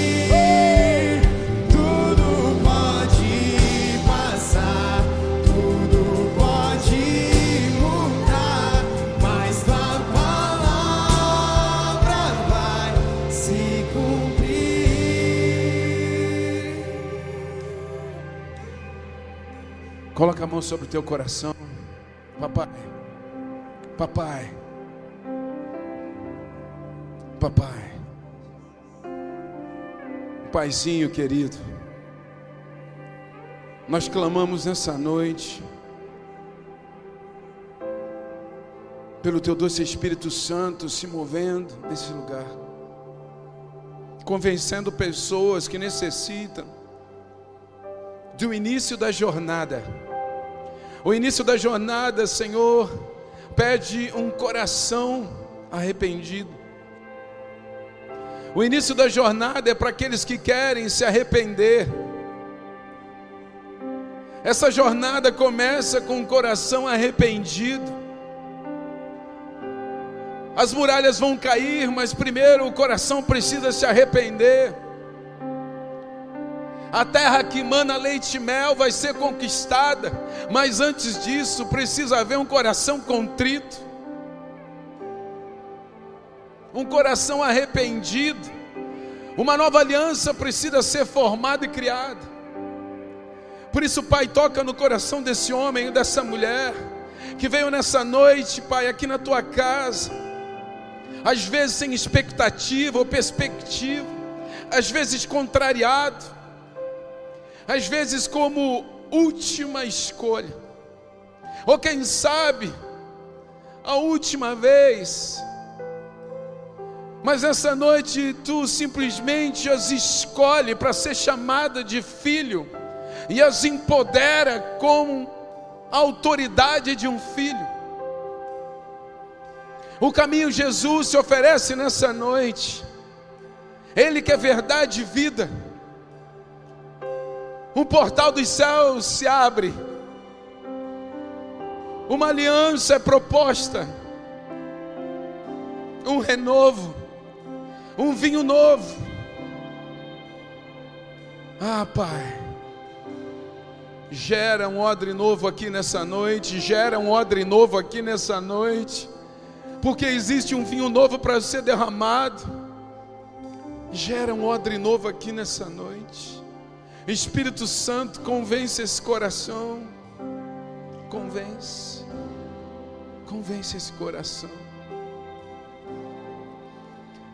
Coloca a mão sobre o teu coração. Papai. Papai. Papai. Paizinho querido. Nós clamamos nessa noite pelo teu doce Espírito Santo se movendo nesse lugar. Convencendo pessoas que necessitam do início da jornada. O início da jornada, Senhor, pede um coração arrependido. O início da jornada é para aqueles que querem se arrepender. Essa jornada começa com um coração arrependido. As muralhas vão cair, mas primeiro o coração precisa se arrepender. A terra que mana leite e mel vai ser conquistada, mas antes disso precisa haver um coração contrito, um coração arrependido. Uma nova aliança precisa ser formada e criada. Por isso, Pai, toca no coração desse homem e dessa mulher que veio nessa noite, Pai, aqui na tua casa, às vezes sem expectativa ou perspectiva, às vezes contrariado, às vezes como última escolha, ou quem sabe, a última vez, mas essa noite tu simplesmente as escolhe para ser chamada de filho e as empodera com a autoridade de um filho. O caminho Jesus se oferece nessa noite. Ele que é verdade e vida. Um portal dos céus se abre. Uma aliança é proposta. Um renovo. Um vinho novo. Ah, Pai gera um odre novo aqui nessa noite, gera um odre novo aqui nessa noite, porque existe um vinho novo para ser derramado, gera um odre novo aqui nessa noite. Espírito Santo, convence esse coração, convence, convence esse coração.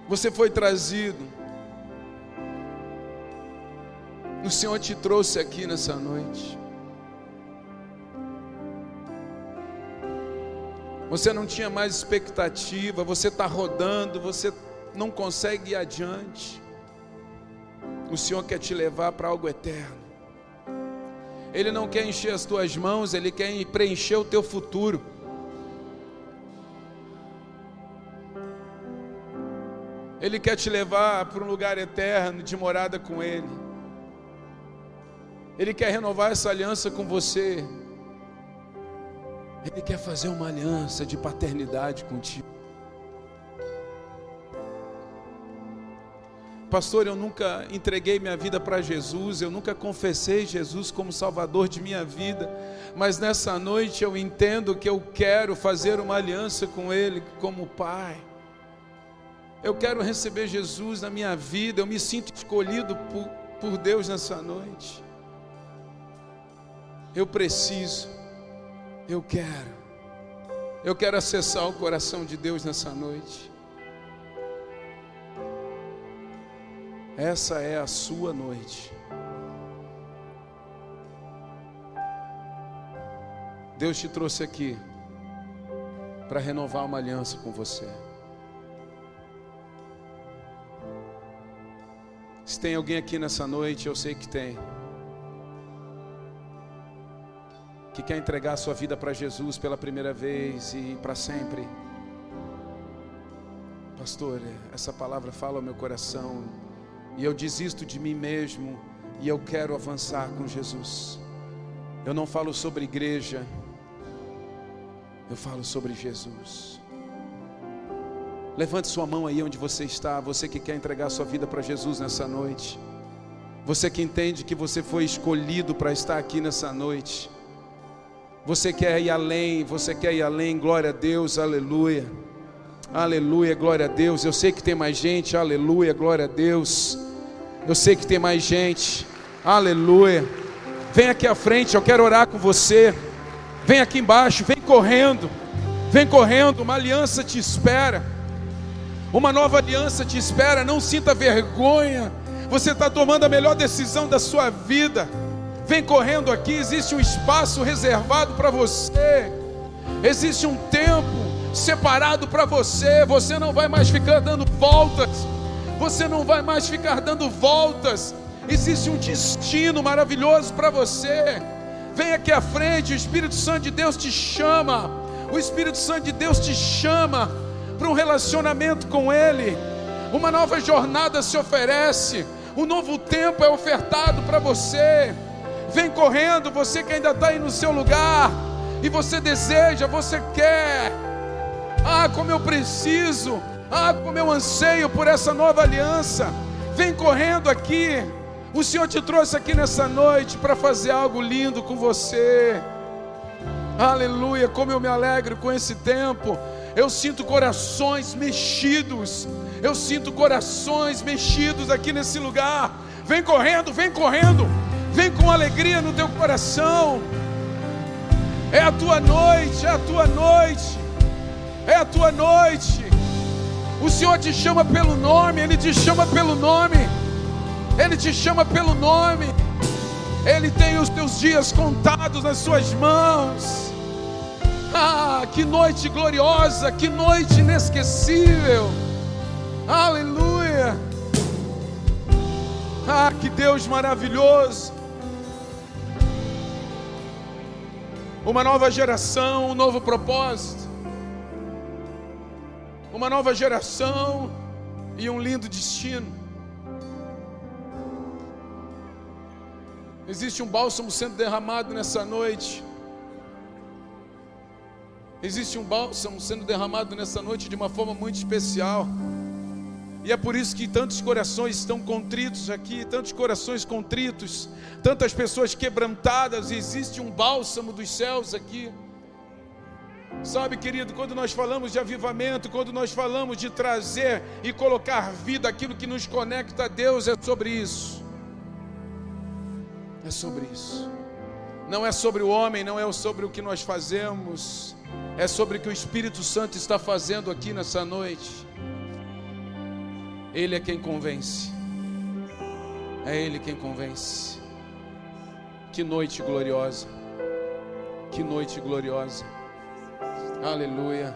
Você foi trazido, o Senhor te trouxe aqui nessa noite. Você não tinha mais expectativa, você está rodando, você não consegue ir adiante. O Senhor quer te levar para algo eterno. Ele não quer encher as tuas mãos, Ele quer preencher o teu futuro. Ele quer te levar para um lugar eterno de morada com Ele. Ele quer renovar essa aliança com você. Ele quer fazer uma aliança de paternidade contigo. Pastor, eu nunca entreguei minha vida para Jesus, eu nunca confessei Jesus como Salvador de minha vida, mas nessa noite eu entendo que eu quero fazer uma aliança com Ele como Pai. Eu quero receber Jesus na minha vida, eu me sinto escolhido por, por Deus nessa noite. Eu preciso eu quero. Eu quero acessar o coração de Deus nessa noite. Essa é a sua noite. Deus te trouxe aqui para renovar uma aliança com você. Se tem alguém aqui nessa noite, eu sei que tem. que quer entregar a sua vida para Jesus pela primeira vez e para sempre. Pastor, essa palavra fala ao meu coração e eu desisto de mim mesmo e eu quero avançar com Jesus. Eu não falo sobre igreja, eu falo sobre Jesus. Levante sua mão aí onde você está, você que quer entregar sua vida para Jesus nessa noite. Você que entende que você foi escolhido para estar aqui nessa noite. Você quer ir além, você quer ir além, glória a Deus, aleluia. Aleluia, glória a Deus. Eu sei que tem mais gente, aleluia, glória a Deus. Eu sei que tem mais gente, aleluia. Vem aqui à frente, eu quero orar com você. Vem aqui embaixo, vem correndo, vem correndo. Uma aliança te espera, uma nova aliança te espera. Não sinta vergonha, você está tomando a melhor decisão da sua vida. Vem correndo aqui, existe um espaço reservado para você. Existe um tempo separado para você. Você não vai mais ficar dando voltas. Você não vai mais ficar dando voltas. Existe um destino maravilhoso para você. Vem aqui à frente, o Espírito Santo de Deus te chama. O Espírito Santo de Deus te chama para um relacionamento com Ele. Uma nova jornada se oferece. Um novo tempo é ofertado para você. Vem correndo, você que ainda está aí no seu lugar, e você deseja, você quer. Ah, como eu preciso, ah, como eu anseio por essa nova aliança. Vem correndo aqui. O Senhor te trouxe aqui nessa noite para fazer algo lindo com você. Aleluia, como eu me alegro com esse tempo. Eu sinto corações mexidos. Eu sinto corações mexidos aqui nesse lugar. Vem correndo, vem correndo. Vem com alegria no teu coração. É a tua noite, é a tua noite, é a tua noite. O Senhor te chama pelo nome, Ele te chama pelo nome, Ele te chama pelo nome. Ele tem os teus dias contados nas suas mãos. Ah, que noite gloriosa, que noite inesquecível. Aleluia. Ah, que Deus maravilhoso. Uma nova geração, um novo propósito. Uma nova geração e um lindo destino. Existe um bálsamo sendo derramado nessa noite. Existe um bálsamo sendo derramado nessa noite de uma forma muito especial. E é por isso que tantos corações estão contritos aqui, tantos corações contritos, tantas pessoas quebrantadas, existe um bálsamo dos céus aqui. Sabe, querido, quando nós falamos de avivamento, quando nós falamos de trazer e colocar vida, aquilo que nos conecta a Deus, é sobre isso. É sobre isso. Não é sobre o homem, não é sobre o que nós fazemos, é sobre o que o Espírito Santo está fazendo aqui nessa noite. Ele é quem convence. É Ele quem convence. Que noite gloriosa. Que noite gloriosa. Aleluia.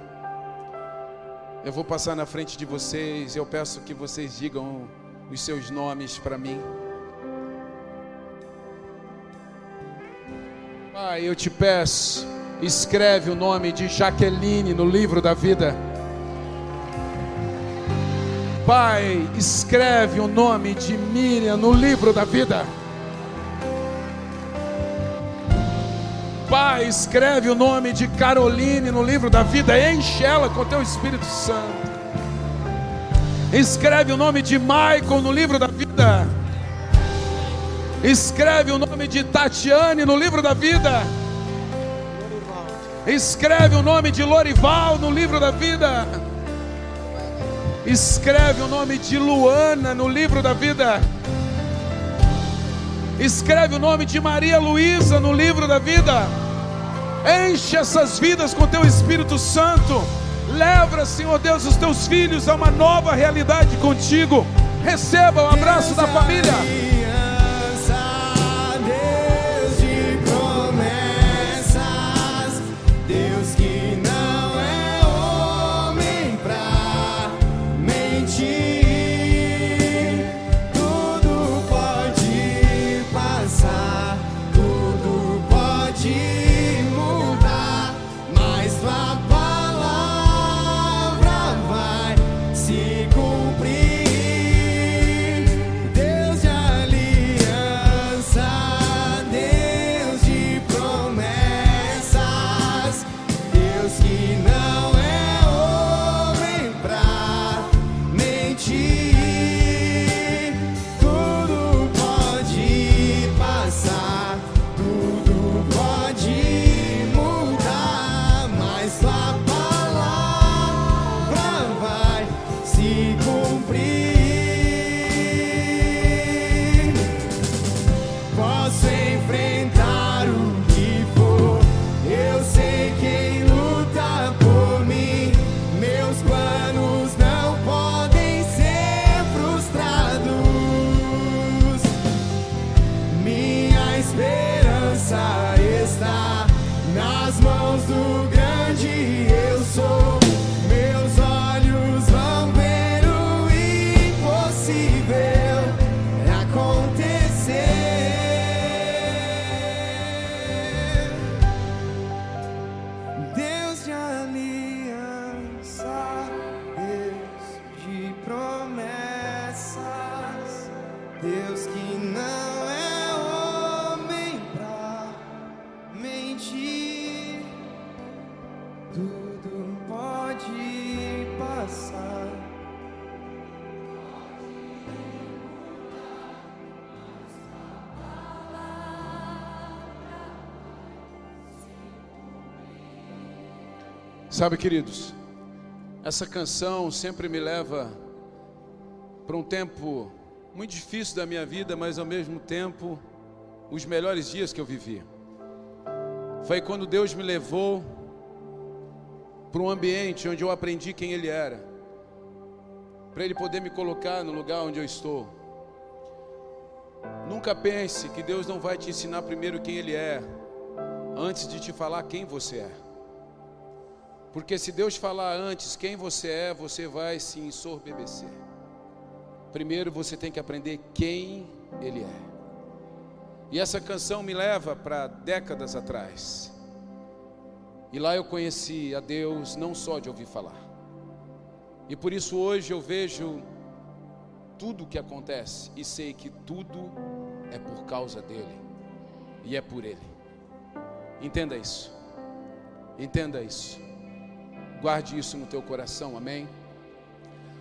Eu vou passar na frente de vocês. Eu peço que vocês digam os seus nomes para mim. Pai, eu te peço, escreve o nome de Jaqueline no livro da vida. Pai, escreve o nome de Miriam no livro da vida. Pai, escreve o nome de Caroline no livro da vida, enche ela com teu Espírito Santo. Escreve o nome de Michael no livro da vida. Escreve o nome de Tatiane no livro da vida. Escreve o nome de Lorival no livro da vida. Escreve o nome de Luana no livro da vida. Escreve o nome de Maria Luísa no livro da vida. Enche essas vidas com teu Espírito Santo. Leva, Senhor Deus, os teus filhos a uma nova realidade contigo. Receba o abraço da família. Minha Sabe, queridos, essa canção sempre me leva para um tempo muito difícil da minha vida, mas ao mesmo tempo os melhores dias que eu vivi. Foi quando Deus me levou para um ambiente onde eu aprendi quem Ele era, para Ele poder me colocar no lugar onde eu estou. Nunca pense que Deus não vai te ensinar primeiro quem Ele é, antes de te falar quem você é. Porque se Deus falar antes quem você é, você vai se ensorbebecer. Primeiro você tem que aprender quem Ele é. E essa canção me leva para décadas atrás. E lá eu conheci a Deus não só de ouvir falar. E por isso hoje eu vejo tudo o que acontece e sei que tudo é por causa dele e é por ele. Entenda isso. Entenda isso. Guarde isso no teu coração, amém?